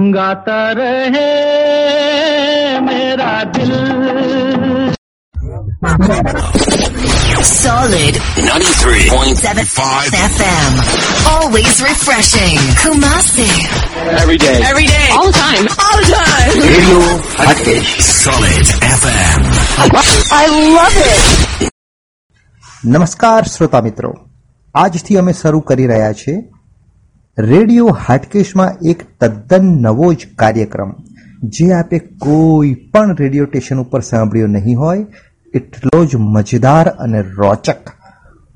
गाता रहे मेरा दिल Solid 93.75 FM. Always refreshing. Kumasi. every day. Every day. All the time. All the time. Radio Hotcakes. Solid FM. I love it. નમસ્કાર શ્રોતા મિત્રો આજથી અમે શરૂ કરી રહ્યા છે રેડિયો હાટકેશમાં એક તદ્દન નવો જ કાર્યક્રમ. જે આપે કોઈ પણ રેડિયો સ્ટેશન ઉપર સાંભળ્યો નહીં હોય, એટલો જ મજેદાર અને રોચક.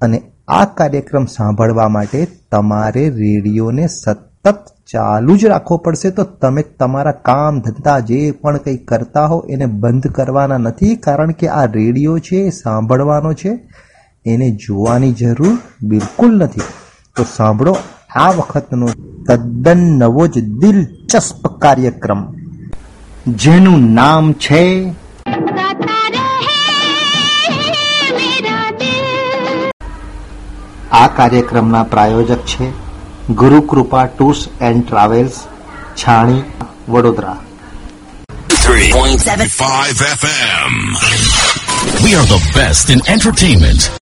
અને આ કાર્યક્રમ સાંભળવા માટે તમારે રેડિયોને સતત ચાલુ જ રાખવો પડશે. તો તમે તમારા કામ ધંધા જે પણ કંઈ કરતા હો, એને બંધ કરવાના નથી, કારણ કે આ રેડિયો છે, એ સાંભળવાનો છે. એને જોવાની જરૂર બિલકુલ નથી. તો સાંભળો આ વખતનો તદ્દન નવો જ દિલચસ્પ કાર્યક્રમ જેનું નામ છે આ કાર્યક્રમના પ્રાયોજક છે Gurukrupa tours and travels Chhani Vadodara We are the best in entertainment.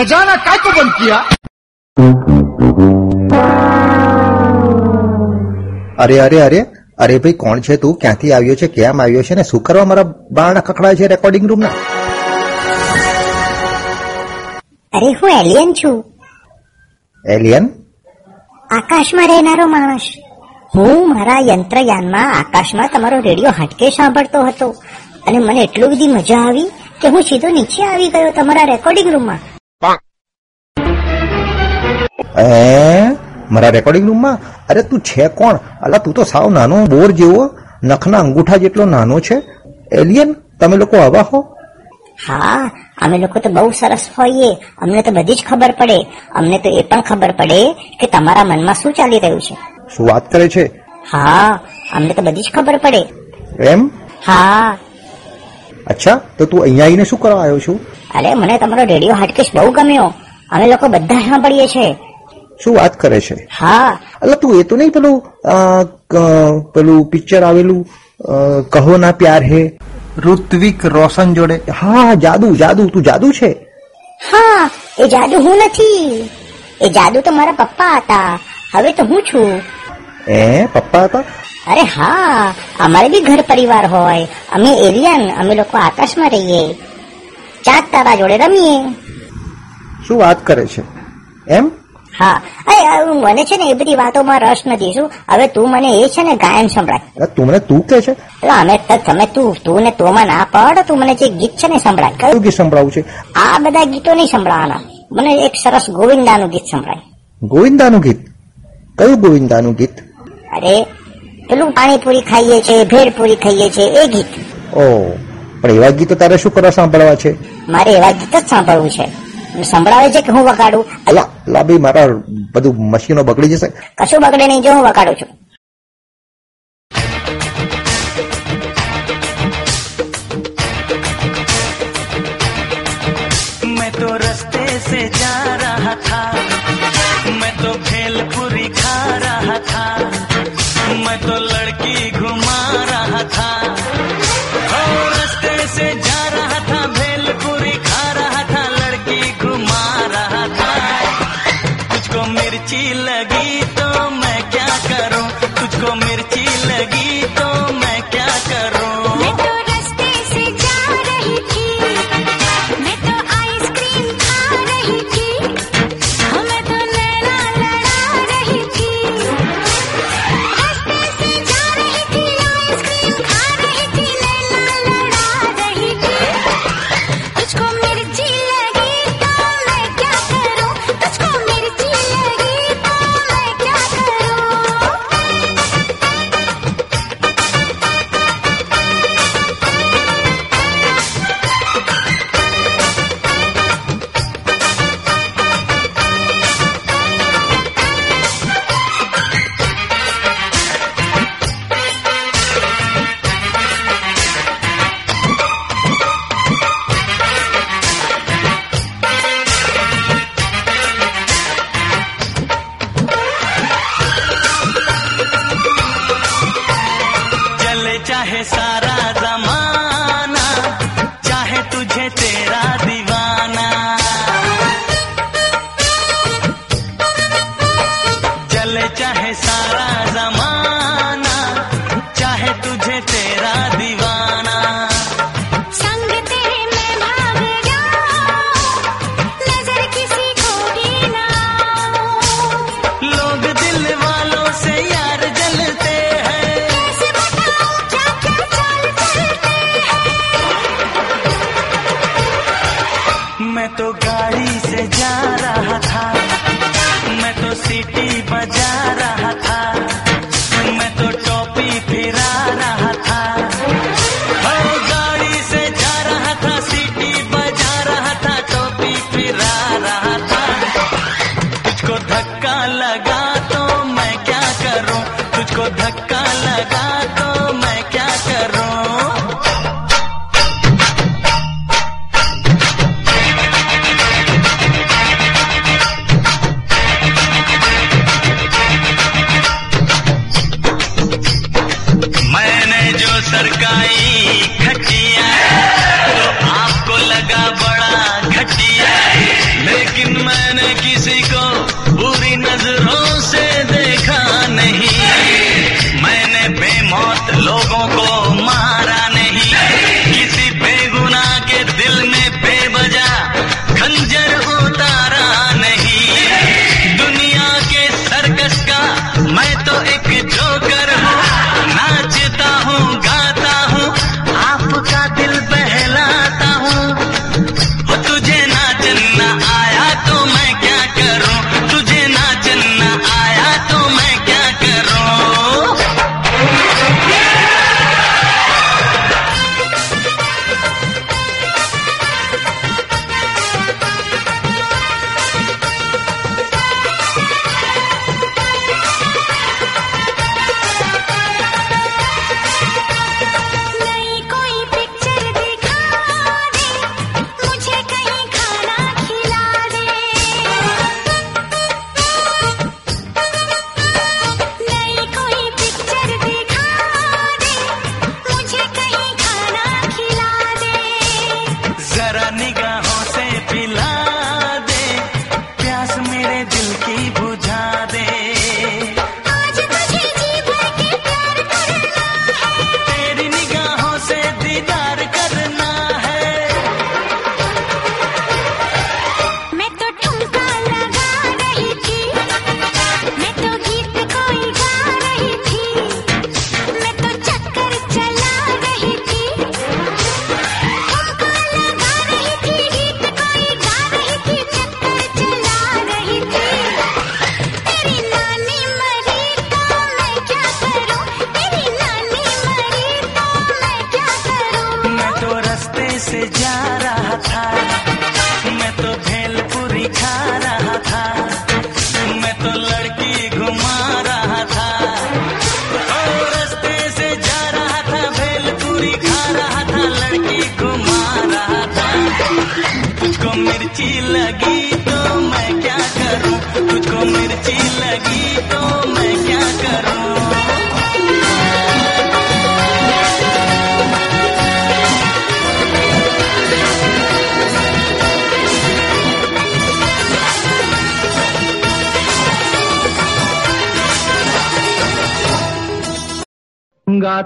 મજાના કાકો બંધ કિયા અરે અરે અરે અરે ભાઈ કોણ છે તું? ક્યાંથી આવ્યો છે? કેમ આવ્યો છે? ને શું કરવા મારા બારણા કકડાય છે રેકોર્ડિંગ રૂમના અરે હું એલિયન છું. એલિયન આકાશમાં રહેનારો માણસ. હું મારા યંત્રયાનમાં આકાશમાં તમારો રેડિયો હાટકે સાંભળતો હતો. અને મને એટલું બધી મજા આવી કે હું સીધો નીચે આવી ગયો તમારા રેકોર્ડિંગ રૂમમાં એ મારા રેકોર્ડિંગ રૂમમાં અરે તું છે કોણ? અલા તું તો સાવ નાનો બોર જેવો. નખના અંગૂઠા જેટલો નાનો છે. એલિયન તમે લોકો આવા હો. હા અમે લોકો તો બહુ સરસ હોઈએ. અમને તો બધી જ ખબર પડે. અમને તો એ પણ ખબર પડે કે તમારા મનમાં શું ચાલી રહ્યું છે. શું વાત કરે છે? હા અમને તો બધી જ ખબર પડે. એમ? હા. અચ્છા તો તું અહીંયા આવીને શું કરવા આવ્યો છું? અરે મને તમારો રેડિયો હાટકેશ બહુ ગમ્યો. અમે લોકો બધા સાંભળીએ છે શું વાત કરે છે? હા. એટલે તું એ તો નહીં પેલું પેલું પિક્ચર આવેલું કહો ના પ્યાર હે. ઋત્વિક રોશન જોડે. હા જાદુ જાદુ તું જાદુ છે? હા એ જાદુ હું નથી. એ જાદુ તો મારા પપ્પા હતા. હવે તો હું છું. એ પપ્પા હતા? અરે હા અમારે બી ઘર પરિવાર હોય. અમે એલિયન અમે લોકો આકાશમાં રહીએ. ચાંદ તારા જોડે રમીએ. શું વાત કરે છે? એમ? હા. અરે મને છે ને એ બધી વાતોમાં રસ નથી શું? હવે તું મને એ છે ને ગાયન સંભળાય. તું મને તું કે છે? એટલે અમે તમે તું તું ને તોમાં ના પડ તું મને જે ગીત છે ને સંભળાય. કયું કયું ગીત સંભળાવું છે? આ બધા ગીતો નહીં સંભળાવાના. મને એક સરસ ગોવિંદાનું ગીત સંભળાય. ગોવિંદાનું ગીત? કયું ગોવિંદાનું ગીત? અરે પેલું પાણીપુરી ખાઈએ છે ભેળપુરી ખાઈએ છે એ ગીત. ઓ પણ એવા ગીતો તારે શું કરવા સાંભળવા છે? મારે એવા ગીત જ સાંભળવું છે. સંભળાવે છે કે હું વગાડું? અલા અલા ભાઈ મારા બધું મશીનો બગડી જશે કશું બગડે નહીં જો હું વગાડું છું मैं तो रास्ते से जा रहा था मैं तो भेलपुरी खा रहा था मैं तो लड़की घुमा रहा था ओ रास्ते से जा रहा था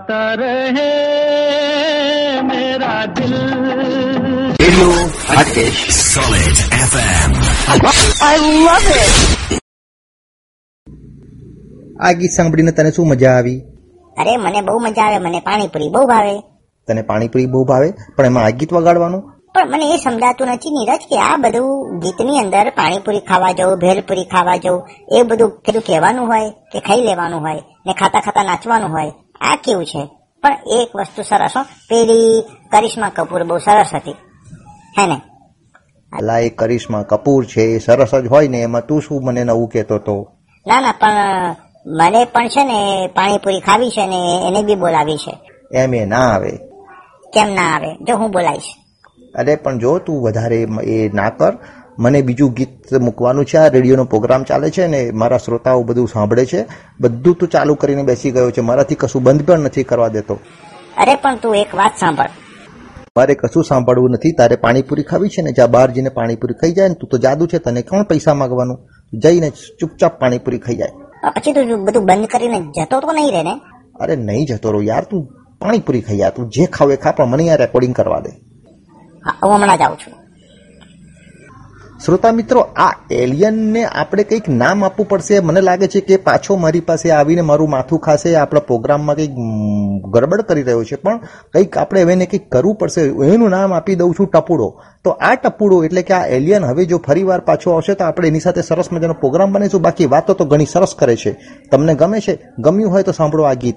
गाता रहे मेरा दिल radio Hatkesh Solid FM. I love it. આ ગીત સાંભળીને તને શું મજા આવી અરે મને બહુ મજા આવે મને પાણીપુરી બહુ ભાવે તને પાણીપુરી બહુ ભાવે પણ એમાં આ ગીત વગાડવાનું પણ મને એ સમજાતું નથી નીરજ કે આ બધું ગીતની અંદર પાણીપુરી ખાવા જવું ભેલપુરી ખાવા જવું એ બધું પેલું કહેવાનું હોય કે ખાઈ લેવાનું હોય ને ખાતા ખાતા નાચવાનું હોય આ કેવું છે? પણ એક વસ્તુ સરસ હો. પેલી કરિશ્મા કપૂર બહુ સરસ હતી. હે ને? અલા એ કરિશ્મા કપૂર છે એ સરસ જ હોય ને એમાં તું શું મને નવું કહેતો તો? ના ના પણ મને પણ છે ને પાણીપુરી ખાવી છે ને એને બી બોલાવી છે. એમ એ ના આવે. કેમ ના આવે? જો હું બોલાવીશ. અરે પણ જો તું વધારે એ ના કર મને બીજું ગીત મૂકવાનું છે આ રેડિયોનો પ્રોગ્રામ ચાલે છે ને મારા શ્રોતાઓ બધું સાંભળે છે. બધું તું ચાલુ કરીને બેસી ગયો છે મારાથી કશું બંધ પણ નથી કરવા દેતો. અરે પણ તું એક વાત સાંભળ. મારે કશું સાંભળવું નથી તારે પાણીપુરી ખાવી છે ને જ્યાં બહાર જઈને પાણીપુરી ખાઈ જાય ને તું તો જાદુ છે તને કોણ પૈસા માંગવાનું? જઈને ચૂપચાપ પાણીપુરી ખાઈ જાય. પછી તું બધું બંધ કરીને જતો તો નહીં રે ને અરે નહીં જતો રહો યાર તું પાણીપુરી ખાઈ જા તું જે ખાવે ખા પણ મને આ રેકોર્ડિંગ કરવા દે. હા હું હમણાં જાઉં છું. શ્રોતા મિત્રો, આ એલિયનને આપણે કંઈક નામ આપવું પડશે. મને લાગે છે કે પાછો મારી પાસે આવીને મારું માથું ખાશે, આપણા પ્રોગ્રામમાં કંઈક ગડબડ કરી રહ્યો છે. પણ કંઈક આપણે હવે એને કંઈક કરવું પડશે. એનું નામ આપી દઉં છું ટપુડો. તો આ ટપુડો એટલે કે આ એલિયન હવે જો ફરીવાર પાછો આવશે તો આપણે એની સાથે સરસ મજાનો પ્રોગ્રામ બનાવીશું. બાકી વાતો તો ઘણી સરસ કરે છે. તમને ગમે છે? ગમ્યું હોય તો સાંભળો આ ગીત.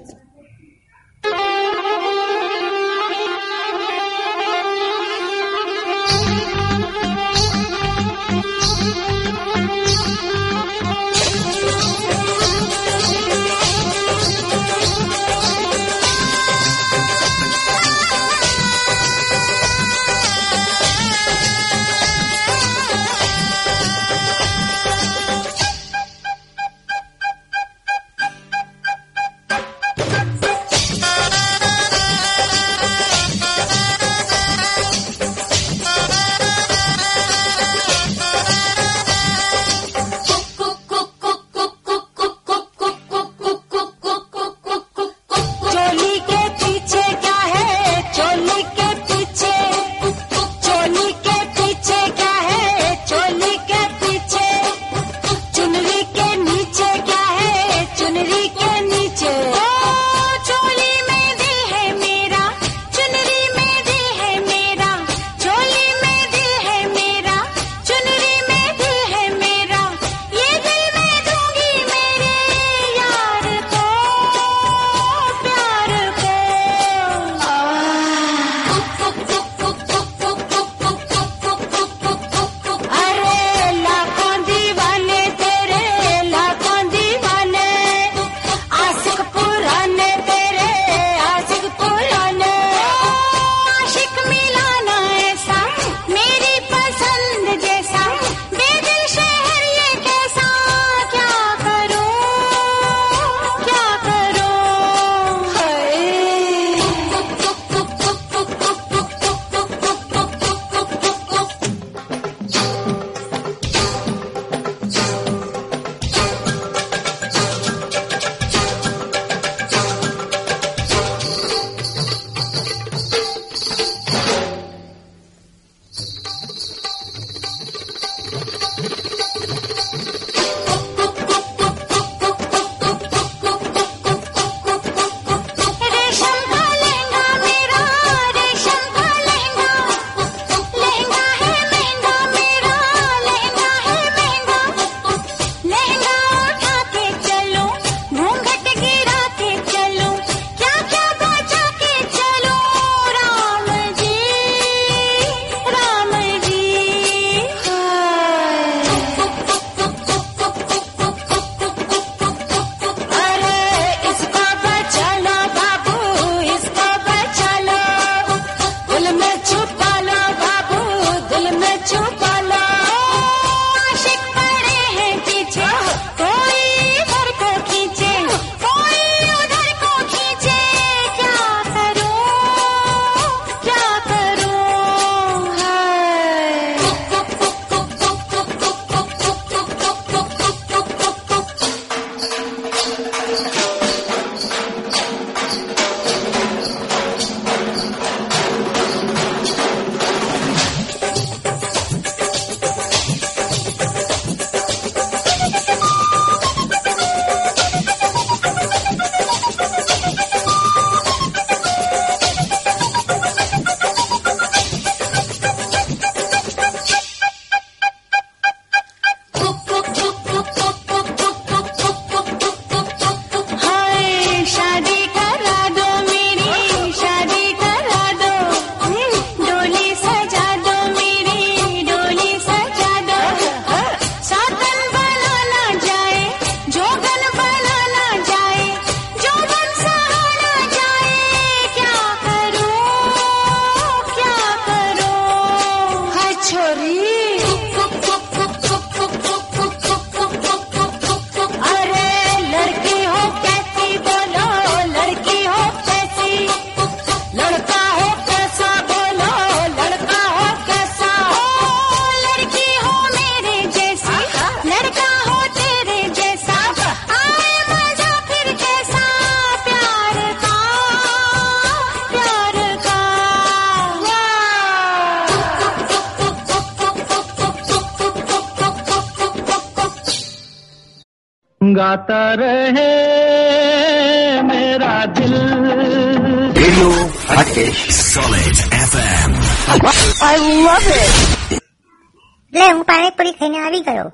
गाता रहे मेरा दिल Radio Hatkesh. Solid FM. I love it. એટલે હું પાણીપુરી ખાઈને આવી ગયો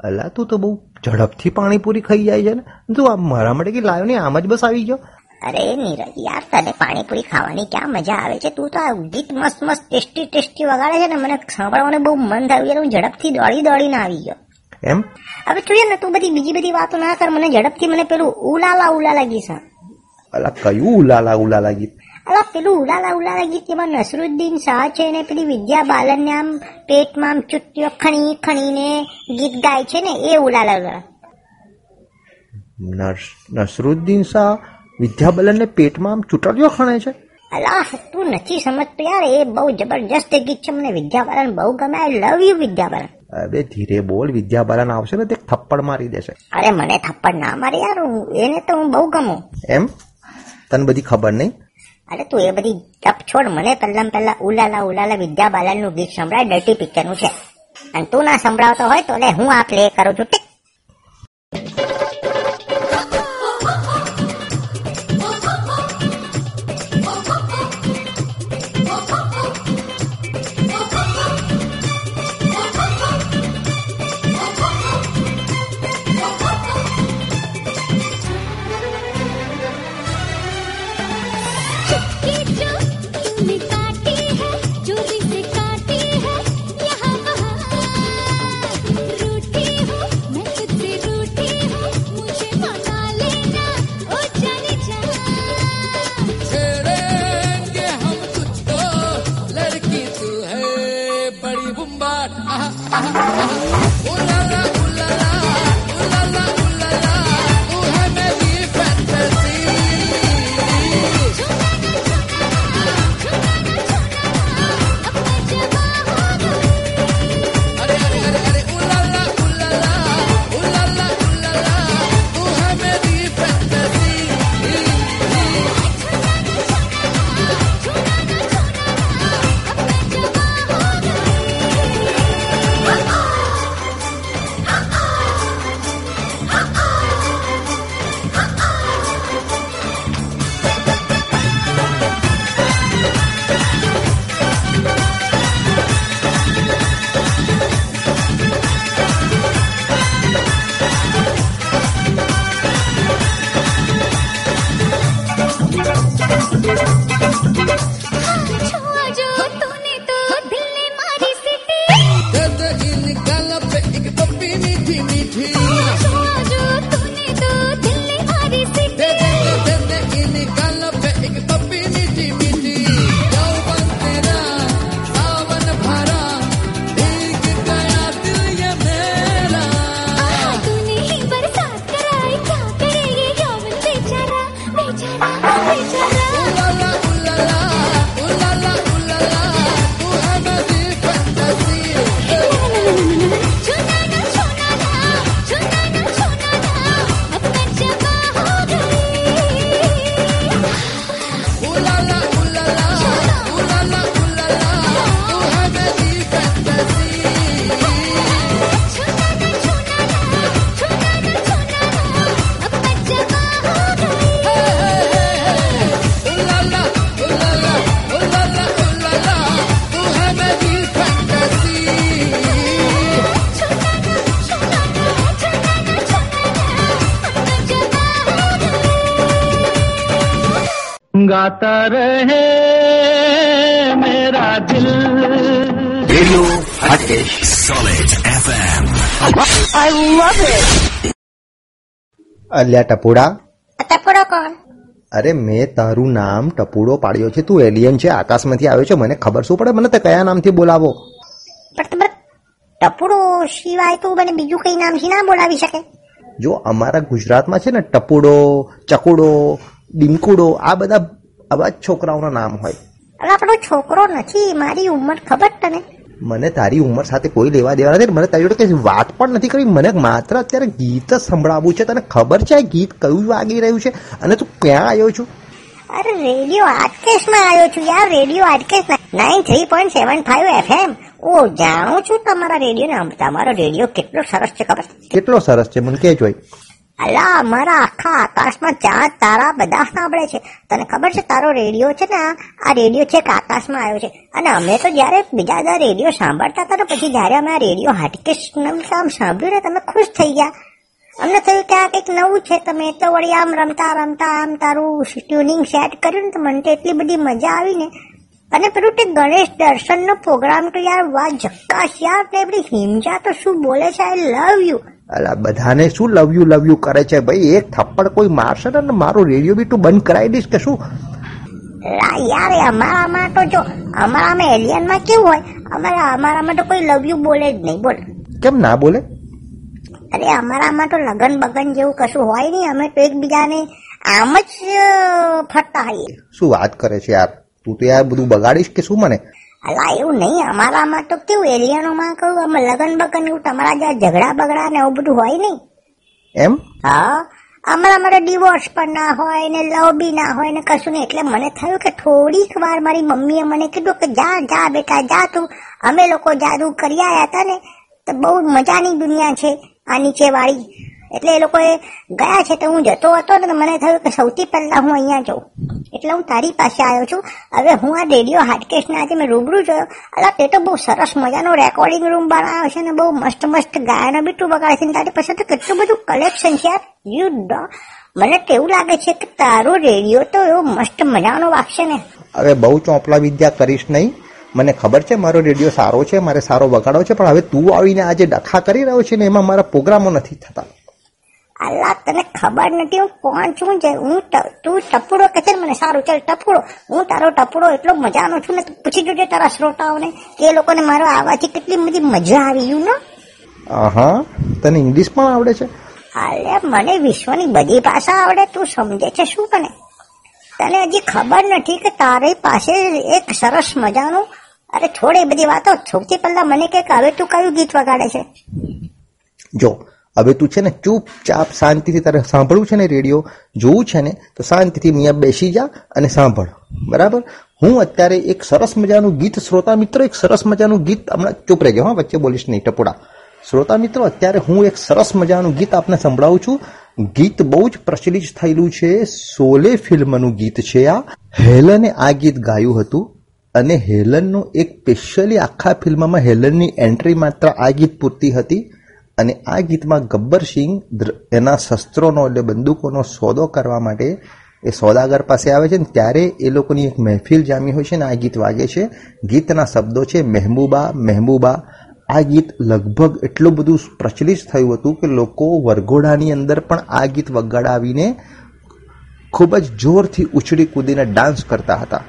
અલા તું તો બહુ ઝડપથી પાણીપુરી ખાઈ જાય છે ને તું આમ મારા માટે કે લાવ્યો ને આમ જ બસ આવી ગયો અરે નીરજ યાર તને પાણીપુરી ખાવાની ક્યાં મજા આવે છે તું તો આ ગીત મસ્ત મસ્ત ટેસ્ટી ટેસ્ટી વગાડે છે ને મને સાંભળવાનું બહુ મન થયું યાર હું ઝડપથી દોડી દોડીને આવી ગયો એમ? હવે જોઈએ ને તું બધી બીજી બધી વાતો ના કર મને ઝડપથી મને પેલું ઉલાલા ઉલાલા ગીત. અલા કયું ઉલાલા ઉલાલા ગીત? અલા પેલું ઉલાલા ઉલાલા ગીત એમાં નસરુદ્દીન શાહ છે ને પેલી વિદ્યા બાલન આમ પેટમાં આમ ચુટ્ટીઓ ખણી ખણીને ગીત ગાય છે ને એ ઉલાલા ઉલાલા. નસ નસરુદ્દીન શાહ વિદ્યાબલનને પેટમાં આમ ચૂંટણીઓ ખણે છે? અલા તું નથી સમજતો યાર એ બહુ જબરજસ્ત ગીત છે. મને વિદ્યા બાલન બહુ ગમે. આઈ લવ યુ વિદ્યા અરે ધીરે બોલ વિદ્યાબાલન આવશે ને તે થપ્પડ મારી દેશે. અરે મને થપ્પડ ના મારે યાર હું- એને તો હું બહુ ગમું. એમ? તને બધી ખબર નહીં? અરે તું એ બધી તપ છોડ મને પહેલા પહેલા ઉલાલા ઉલાલા વિદ્યા બાલનનું ગીત સંભળાય ડર્ટી પિક્ચરનું છે. અને તું ના સંભળાવતો હોય તો લે હું આ પ્લે કરું છું. ટીક. गाता रहे मेरा दिल Radio Hatkesh. Solid FM. I love it. અલ્યા ટપુડા ટપડો કોણ અરે મેં તારું નામ ટપુડો પાડ્યો છે તું એલિયન છે આકાશમાંથી આવ્યો છે મને ખબર શું પડે મને તો કયા નામથી બોલાવો પણ તમે ટપુડો સિવાય તો મને બીજું કઈ નામ થી ના બોલાવી શકે જો અમારા ગુજરાતમાં છે ને ટપુડો ચકુડો ડીમકુડો આ બધા આવા જ છોકરાઓના નામ હોય અરે આપણો છોકરો નથી મારી ઉંમર ખબર તને મને તારી ઉંમર સાથે કોઈ લેવા દેવા નથી મને તારી જોડે કઈ વાત પણ નથી કરી મને માત્ર અત્યારે ગીત જ સંભળાવવું છે તને ખબર છે ગીત કયું વાગી રહ્યું છે અને તું ક્યાં આવ્યો છું અરે રેડિયો આર્કેશમાં આવ્યો છું યાર radio Arkesh nine three point seven five FM ઓ જાણું છું તમારા રેડિયો ને તમારો રેડિયો કેટલો સરસ છે ખબર કેટલો સરસ છે મને કે જોઈ અલા અમારા આખા આકાશમાં ચાર તારા બધા સાંભળે છે. તને ખબર છે તારો રેડિયો છે ને, આ- રેડિયો છે આકાશમાં આવ્યો છે. અને અમે તો જયારે બીજા બધા રેડિયો સાંભળતા હતા ને પછી જયારે અમે આ રેડિયો હાટકેશ નામ સાંભળ્યું ને, તમે ખુશ થઈ ગયા. અમને થયું કે આ કંઈક નવું છે. તમે તો વળી આમ રમતા રમતા આમ તારું ટ્યુનિંગ સેટ કર્યું ને, તો મને તો એટલી બધી મજા આવી ને. અને પેલું તે ગણેશ દર્શનનો પ્રોગ્રામ તો યાર વાહ જક્કાશ યાર તે બધી હિમજા તો શું બોલે છે? આઈ લવ યુ અલા બધાને શું લવ યુ લવ યુ કરે છે? ભાઈ એક થપ્પડ કોઈ મારશે ને મારું રેડિયો બી તું બંધ કરાવી દઈશ કે શું? યાર અમારામાં તો જો અમારામાં એલિયનમાં કેવું હોય? અમારા અમારામાં તો કોઈ લવ યુ બોલે જ નહીં બોલ. કેમ ના બોલે? અરે અમારામાં તો લગન બગન જેવું કશું હોય નહીં અમે તો એકબીજાને આમ જ ફરતા હોઈએ. શું વાત કરે છે યાર? તું તો યાર બધું બગાડીશ કે શું મને? અલા એવું નહીં અમારામાં તો કેવું એલિયનોમાં કહું અમે લગન બગન એવું તમારા જ્યાં ઝઘડા બગડા ને એવું બધું હોય નહીં. એમ? હા. અમારા મારે ડિવોર્સ પણ ના હોય ને લવ બી ના હોય ને કશું નહીં. એટલે મને થયું કે થોડીક વાર મારી મમ્મીએ મને કીધું કે જા જા બેટા જા તું. અમે લોકો જાદુ કરી આવ્યા હતા ને તો બહુ મજાની દુનિયા છે આ નીચે વાળી એટલે એ લોકોએ ગયા છે તો હું જતો હતો ને મને થયું કે સૌથી પહેલા હું અહીંયા જાઉં. એટલે હું તારી પાસે આવ્યો છું. હવે હું આ રેડિયો હાટકેશને આજે મેં રૂબરૂ જોયો. અલા, તે તો બહુ સરસ મજાનો રેકોર્ડિંગ રૂમ બનાવ્યો છે ને બહુ મસ્ત મસ્ત ગાયનો બી તું વગાડે છે ને તારી પાસે તો કેટલું બધું કલેક્શન છે યાર. યુ મને તો એવું લાગે છે કે તારો રેડિયો તો એવો મસ્ત મજાનો વાગશે ને. હવે બહુ ચોપલા વિદ્યા કરીશ નહીં. મને ખબર છે મારો રેડિયો સારો છે, મારે સારો વગાડો છે, પણ હવે તું આવીને આજે ડખા કરી રહ્યો છે ને એમાં મારા પ્રોગ્રામો નથી થતા. અલ્લા તને ખબર નથી હું કોણ છું? જે હું તું ટપુડો કે છે મને સારું ચાલ ટપુડો. હું તારો ટપુડો એટલો મજાનો છું ને તું પૂછી જોજે તારા શ્રોતાઓને કે એ લોકોને મારો આવાથી કેટલી બધી મજા આવી યુ નો હા તને ઇંગ્લિશ પણ આવડે છે? અરે મને વિશ્વની બધી ભાષા આવડે તું સમજે છે શું કને તને હજી ખબર નથી કે તારી પાસે એક સરસ મજાનું અરે છોડે બધી વાતો. સૌથી પહેલા મને કે હવે તું કયું ગીત વગાડે છે? જો હવે તું છે ને ચૂપચાપ શાંતિથી તારે સાંભળવું છે ને રેડિયો, જોવું છે ને, તો શાંતિથી મિયા બેસી જા અને સાંભળ. બરાબર? હું અત્યારે એક સરસ મજાનું ગીત, શ્રોતા મિત્રો, એક સરસ મજાનું ગીત હમણાં ચૂપ રહેજો, હા, વચ્ચે બોલીશ નહીં, ટપોડા. શ્રોતા મિત્રો, અત્યારે હું એક સરસ મજાનું ગીત આપને સંભળાવું છું. ગીત બહુ જ પ્રચલિત થયેલું છે, સોલે ફિલ્મનું ગીત છે આ. હેલને આ ગીત ગાયું હતું અને હેલનનું એક સ્પેશિયલી આખા ફિલ્મમાં હેલનની એન્ટ્રી માત્ર આ ગીત પૂરતી હતી. અને આ ગીતમાં ગબ્બર સિંહ એના શસ્ત્રોનો એટલે બંદૂકોનો સોદો કરવા માટે એ સોદાગર પાસે આવે છે ને ત્યારે એ લોકોની એક મહેફિલ જામી હોય છે ને આ ગીત વાગે છે. ગીતના શબ્દો છે, મહેબૂબા મહેબૂબા. આ ગીત લગભગ એટલું બધું પ્રચલિત થયું હતું કે લોકો વરઘોડાની અંદર પણ આ ગીત વગાડાવીને ખૂબ જ જોરથી ઉછળી કૂદીને ડાન્સ કરતા હતા.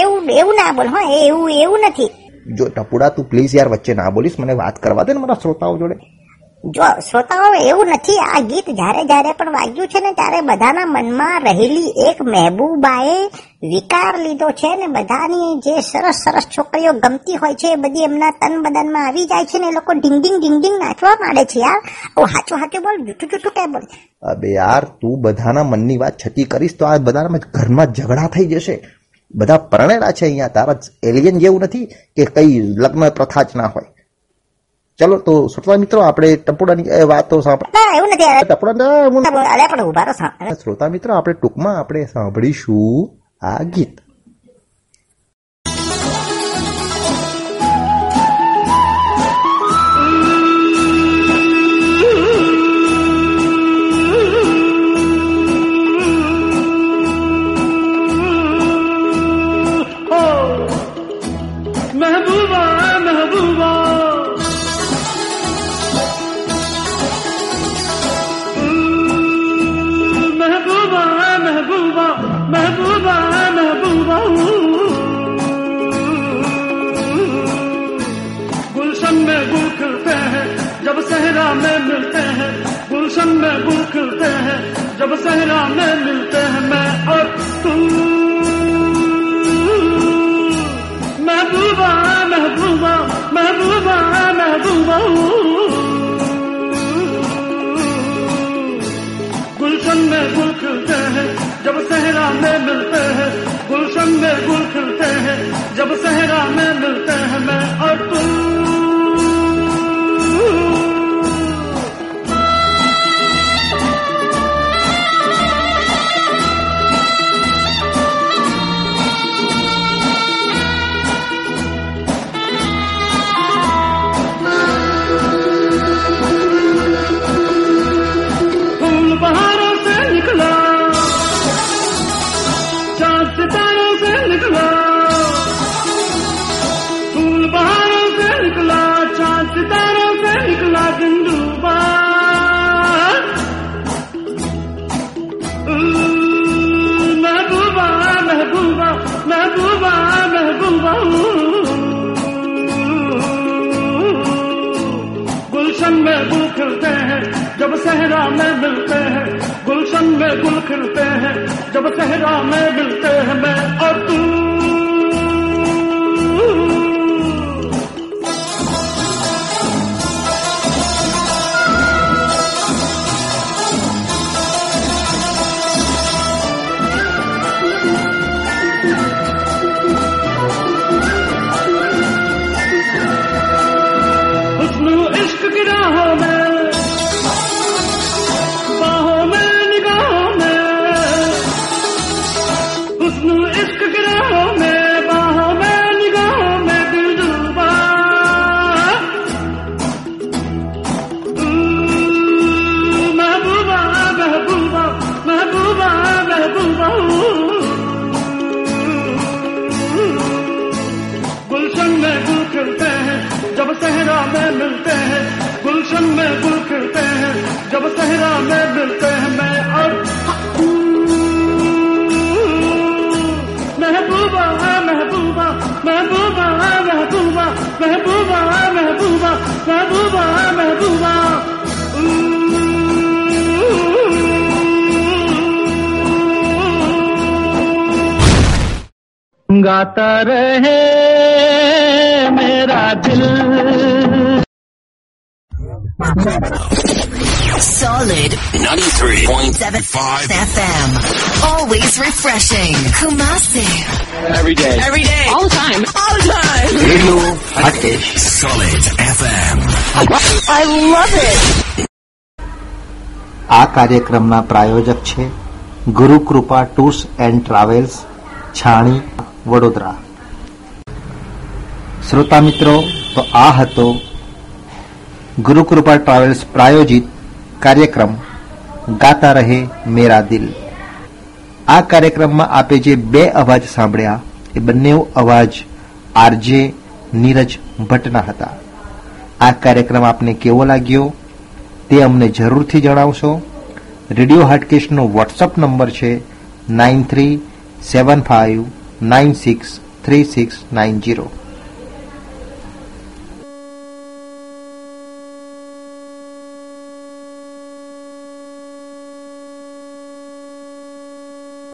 એવું એવું ના બોલ, હા એવું એવું નથી. જો ટપુડા તું પ્લીઝ યાર વચ્ચે ના બોલીશ મને વાત કરવા દે ને મારા શ્રોતાઓ જોડે. જો શ્રોતાઓ એવું નથી આ ગીત જ્યારે જ્યારે પણ વાગ્યું છે ને ત્યારે બધાના મનમાં રહેલી એક મહેબૂબાએ વિકાર લીધો છે ને બધાની જે સરસ સરસ છોકરીઓ ગમતી હોય છે એ બધી એમના તન બદનમાં આવી જાય છે ને એ લોકો ઢીંગ ઢીંગ ઢીંગ નાચવા માંડે છે યાર. ઓ હાચું હાચું બોલ જૂઠું જૂઠું કે બોલ. અબે યાર તું બધાના મનની વાત છતી કરીશ તો આ બધાના ઘરમાં ઝઘડા થઈ જશે. બધા પરણેલા છે અહીંયા. તારા એલિયન જેવું નથી કે કઈ લગ્ન પ્રથા જ ના હોય. ચલો તો શ્રોતા મિત્રો આપણે ટપોડાની વાતો સાંભળ શ્રોતા મિત્રો આપણે ટૂંકમાં આપણે સાંભળીશું આ ગીત. गुल खिलते हैं, जब सहरा में मिलते हैं मैं और तू। महबूबा महबूबा महबूबा महबूबा। गुलशन में गुल खिलते हैं, जब सहरा में मिलते हैं। गुलशन में गुल खिलते हैं, जब सहरा में मिलते हैं मैं और तू। महबूबा महबूबा ऊ। गुलशन में गुल खिलते हैं जब सहरा में मिलते हैं गुलशन में गुल खिलते हैं जब सहरा में मिलते हैं मैं और तू सहरा में मिलते हैं, गुलशन में गुल खिलते हैं, जब सहरा में मिलते हैं, मैं और महबूबा महबूबा महबूबा महबूबा महबूबा महबूबा महबूबा महबूबा। गाता रहे। मेरा दिल Solid 93.5 FM. Always refreshing. Kumasi. every day. Every day. All the time. All the time. Radio Hatkesh Solid FM. I love it. આ કાર્યક્રમના પ્રાયોજક છે Gurukrupa tours and travels Chhani Vadodara શ્રોતા મિત્રો, તો આ હતો ગુરુકૃપા ટ્રાવેલ્સ પ્રાયોજિત કાર્યક્રમ ગાતા રહે મેરા દિલ. આ કાર્યક્રમમાં આપે જે બે અવાજ સાંભળ્યા, એ બંને અવાજ આરજે નીરજ ભટ્ટના હતા. આ કાર્યક્રમ આપને કેવો લાગ્યો, તે અમને જરૂરથી જણાવશો. રેડિયો હાટકેશનો વોટ્સઅપ નંબર છે nine three seven five nine six three six nine zero